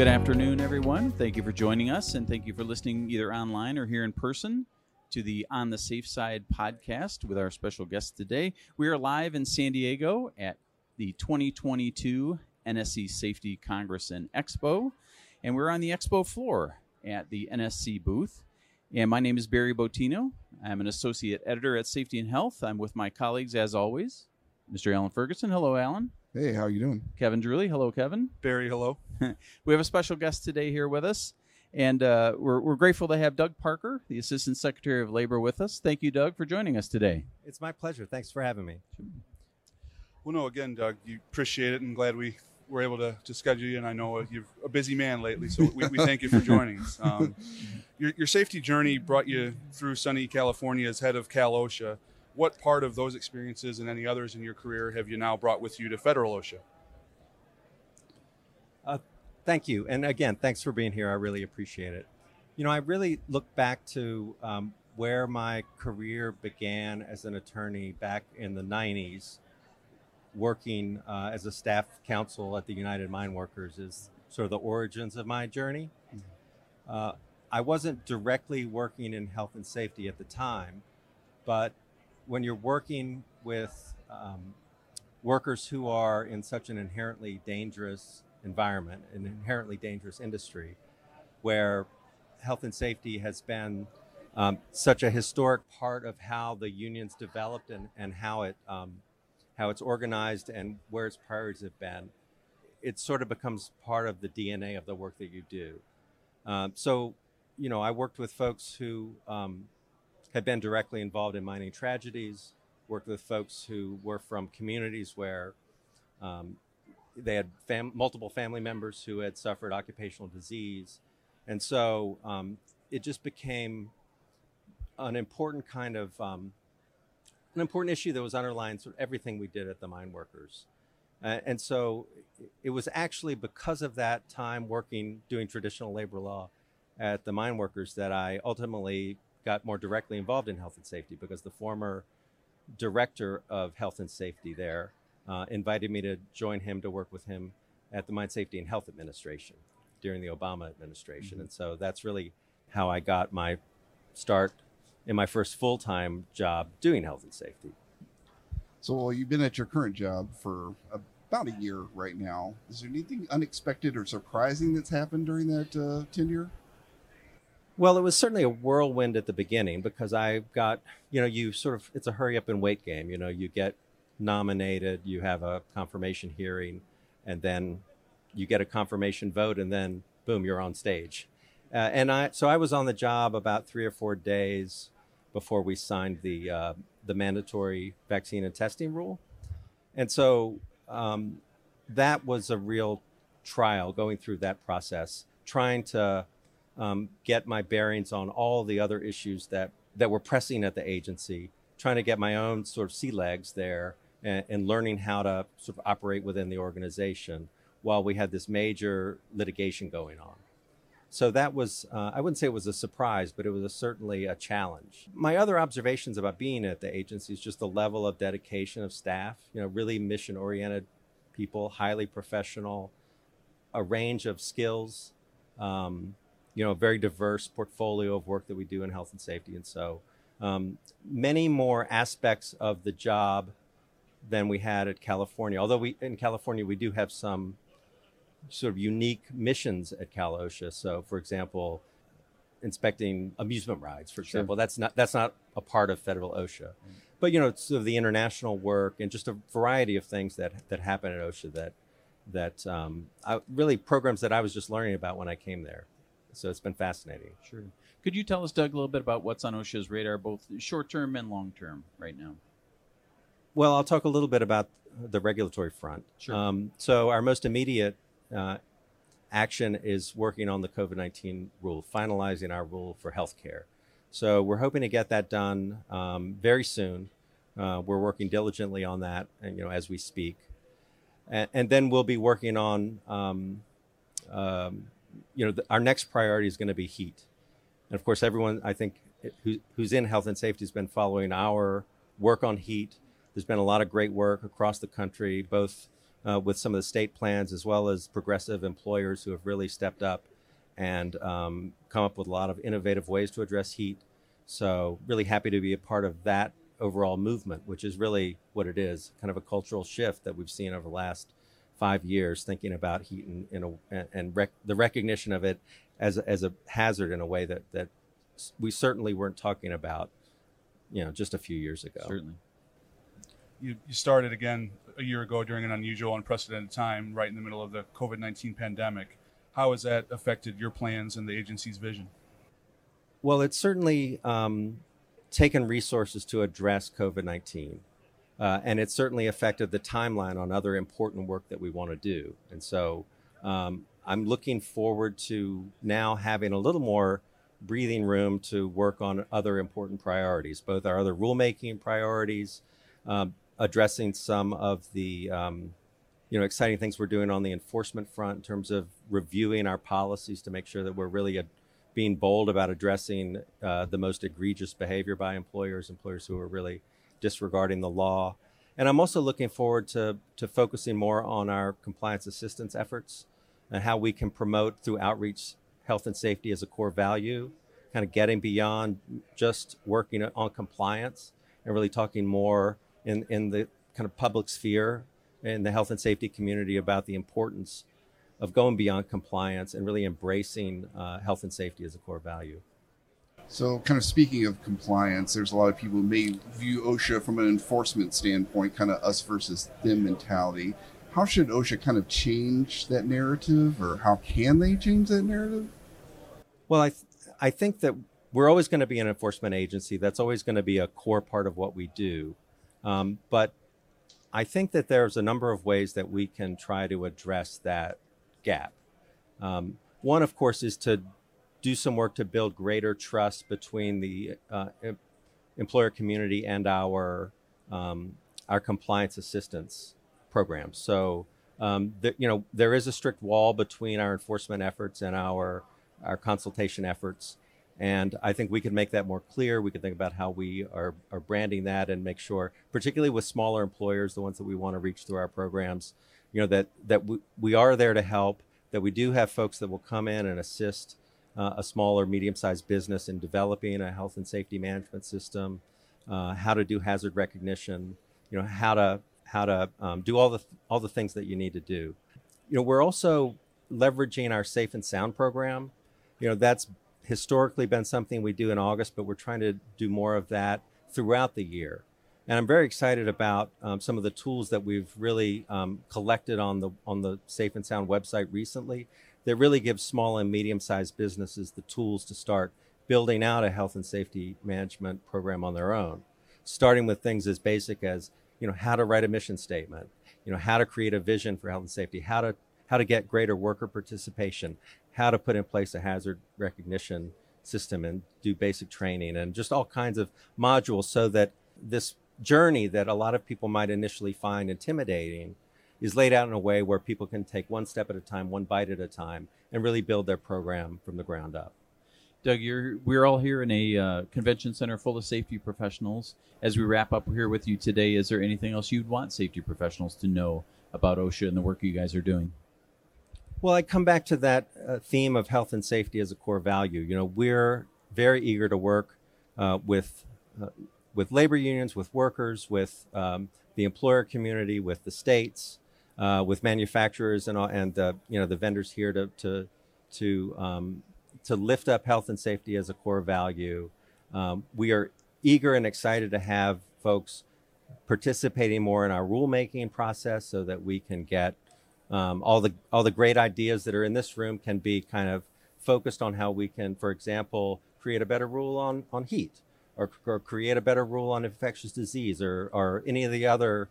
Good afternoon, everyone. Thank you for joining us, and thank you for listening either online or here in person to the On the Safe Side podcast with our special guest today. We are live in San Diego at the 2022 NSC Safety Congress and Expo, and we're on the expo floor at the NSC booth. And my name is Barry Bottino. I'm an associate editor at Safety and Health. I'm with my colleagues, as always, Mr. Alan Ferguson. Hello, Alan. Hey, how are you doing? Kevin Druley. Hello, Kevin. Barry, hello. we have a special guest today here with us, and uh, we're, we're grateful to have Doug Parker, the Assistant Secretary of Labor, with us. Thank you, Doug, for joining us today. It's my pleasure. Thanks for having me. Well, no, again, Doug, you appreciate it and glad we were able to, to schedule you. And I know you're a busy man lately, so we, we thank you for joining us. Um, your, your safety journey brought you through sunny California as head of Cal OSHA. What part of those experiences and any others in your career have you now brought with you to federal OSHA? Uh, thank you. And again, thanks for being here. I really appreciate it. You know, I really look back to um, where my career began as an attorney back in the 90s, working uh, as a staff counsel at the United Mine Workers, is sort of the origins of my journey. Uh, I wasn't directly working in health and safety at the time, but when you're working with um, workers who are in such an inherently dangerous environment, an inherently dangerous industry, where health and safety has been um, such a historic part of how the unions developed and, and how it um, how it's organized and where its priorities have been, it sort of becomes part of the DNA of the work that you do. Um, so, you know, I worked with folks who had been directly involved in mining tragedies, worked with folks who were from communities where um, they had fam- multiple family members who had suffered occupational disease. And so um, it just became an important kind of um, an important issue that was underlying sort of everything we did at the mine workers. Uh, and so it was actually because of that time working doing traditional labor law at the mine workers that I ultimately got more directly involved in health and safety because the former director of health and safety there uh, invited me to join him to work with him at the Mine Safety and Health Administration during the Obama administration. Mm-hmm. And so that's really how I got my start in my first full time job doing health and safety. So, well, you've been at your current job for about a year right now. Is there anything unexpected or surprising that's happened during that uh, tenure? Well, it was certainly a whirlwind at the beginning because I got, you know, you sort of, it's a hurry up and wait game. You know, you get nominated, you have a confirmation hearing, and then you get a confirmation vote, and then boom, you're on stage. Uh, and I, so I was on the job about three or four days before we signed the uh, the mandatory vaccine and testing rule, and so um, that was a real trial going through that process, trying to um, get my bearings on all the other issues that that were pressing at the agency, trying to get my own sort of sea legs there, and, and learning how to sort of operate within the organization while we had this major litigation going on. So that was, uh, I wouldn't say it was a surprise, but it was a, certainly a challenge. My other observations about being at the agency is just the level of dedication of staff, you know, really mission oriented people, highly professional, a range of skills, um, you know, a very diverse portfolio of work that we do in health and safety. And so um, many more aspects of the job than we had at California. Although we in California we do have some sort of unique missions at Cal OSHA. So, for example, inspecting amusement rides, for example, sure. that's not that's not a part of federal OSHA. Mm. But you know, sort of the international work and just a variety of things that that happen at OSHA that that um, I, really programs that I was just learning about when I came there. So it's been fascinating. Sure. Could you tell us, Doug, a little bit about what's on OSHA's radar, both short term and long term, right now? Well, I'll talk a little bit about the regulatory front. Sure. Um, so our most immediate uh, action is working on the COVID 19 rule, finalizing our rule for healthcare. So we're hoping to get that done um, very soon. Uh, we're working diligently on that, and, you know, as we speak, and, and then we'll be working on, um, um, you know, the, our next priority is going to be heat, and of course, everyone I think who, who's in health and safety has been following our work on heat. There's been a lot of great work across the country, both uh, with some of the state plans as well as progressive employers who have really stepped up and um, come up with a lot of innovative ways to address heat. So, really happy to be a part of that overall movement, which is really what it is kind of a cultural shift that we've seen over the last five years, thinking about heat in, in a, and rec- the recognition of it as a, as a hazard in a way that, that we certainly weren't talking about, you know, just a few years ago. Certainly. You, you started again a year ago during an unusual, unprecedented time, right in the middle of the COVID 19 pandemic. How has that affected your plans and the agency's vision? Well, it's certainly um, taken resources to address COVID 19. Uh, and it's certainly affected the timeline on other important work that we want to do. And so um, I'm looking forward to now having a little more breathing room to work on other important priorities, both our other rulemaking priorities, um, addressing some of the um, you know exciting things we're doing on the enforcement front in terms of reviewing our policies to make sure that we're really a, being bold about addressing uh, the most egregious behavior by employers, employers who are really disregarding the law. And I'm also looking forward to, to focusing more on our compliance assistance efforts and how we can promote through outreach health and safety as a core value, kind of getting beyond just working on compliance and really talking more in, in the kind of public sphere in the health and safety community about the importance of going beyond compliance and really embracing uh, health and safety as a core value. So, kind of speaking of compliance, there's a lot of people who may view OSHA from an enforcement standpoint, kind of us versus them mentality. How should OSHA kind of change that narrative, or how can they change that narrative? Well, I, th- I think that we're always going to be an enforcement agency. That's always going to be a core part of what we do. Um, but I think that there's a number of ways that we can try to address that gap. Um, one, of course, is to do some work to build greater trust between the uh, em- employer community and our um, our compliance assistance programs. So, um, you know, there is a strict wall between our enforcement efforts and our our consultation efforts. And I think we could make that more clear. We could think about how we are, are branding that and make sure, particularly with smaller employers, the ones that we want to reach through our programs, you know, that, that we, we are there to help, that we do have folks that will come in and assist uh, a small or medium sized business in developing a health and safety management system, uh, how to do hazard recognition, you know, how to, how to um, do all the, all the things that you need to do. You know, we're also leveraging our Safe and Sound program. You know, that's historically been something we do in August, but we're trying to do more of that throughout the year. And I'm very excited about um, some of the tools that we've really um, collected on the on the Safe and Sound website recently that really gives small and medium-sized businesses the tools to start building out a health and safety management program on their own. Starting with things as basic as you know how to write a mission statement, you know how to create a vision for health and safety, how to how to get greater worker participation, how to put in place a hazard recognition system and do basic training and just all kinds of modules so that this journey that a lot of people might initially find intimidating is laid out in a way where people can take one step at a time, one bite at a time, and really build their program from the ground up. Doug, you're, we're all here in a uh, convention center full of safety professionals. As we wrap up here with you today, is there anything else you'd want safety professionals to know about OSHA and the work you guys are doing? Well, I come back to that uh, theme of health and safety as a core value. You know, we're very eager to work uh, with uh, with labor unions, with workers, with um, the employer community, with the states, uh, with manufacturers, and and uh, you know the vendors here to to to um, to lift up health and safety as a core value. Um, we are eager and excited to have folks participating more in our rulemaking process so that we can get um, all the all the great ideas that are in this room can be kind of focused on how we can, for example, create a better rule on on heat, or, or create a better rule on infectious disease, or or any of the other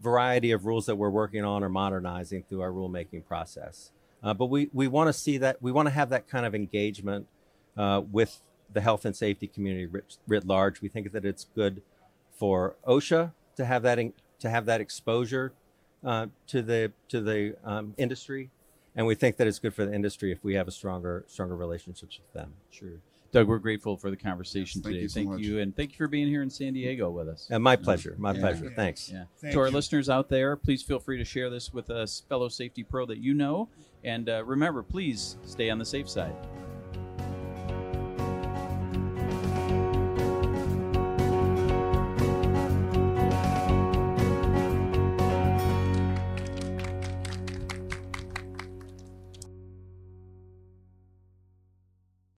variety of rules that we're working on or modernizing through our rulemaking process. Uh, but we we want to see that we want to have that kind of engagement uh, with the health and safety community writ, writ large. We think that it's good for OSHA to have that in, to have that exposure uh, to the to the um, industry, and we think that it's good for the industry if we have a stronger stronger relationships with them. Sure. Doug, we're grateful for the conversation Thank today. you so thank much. you, and thank you for being here in San Diego with us. And my pleasure. My Yeah. pleasure. Thanks. Yeah. Thank to our you. listeners out there, please feel free to share this with a fellow safety pro that you know. And uh, remember, please stay on the safe side.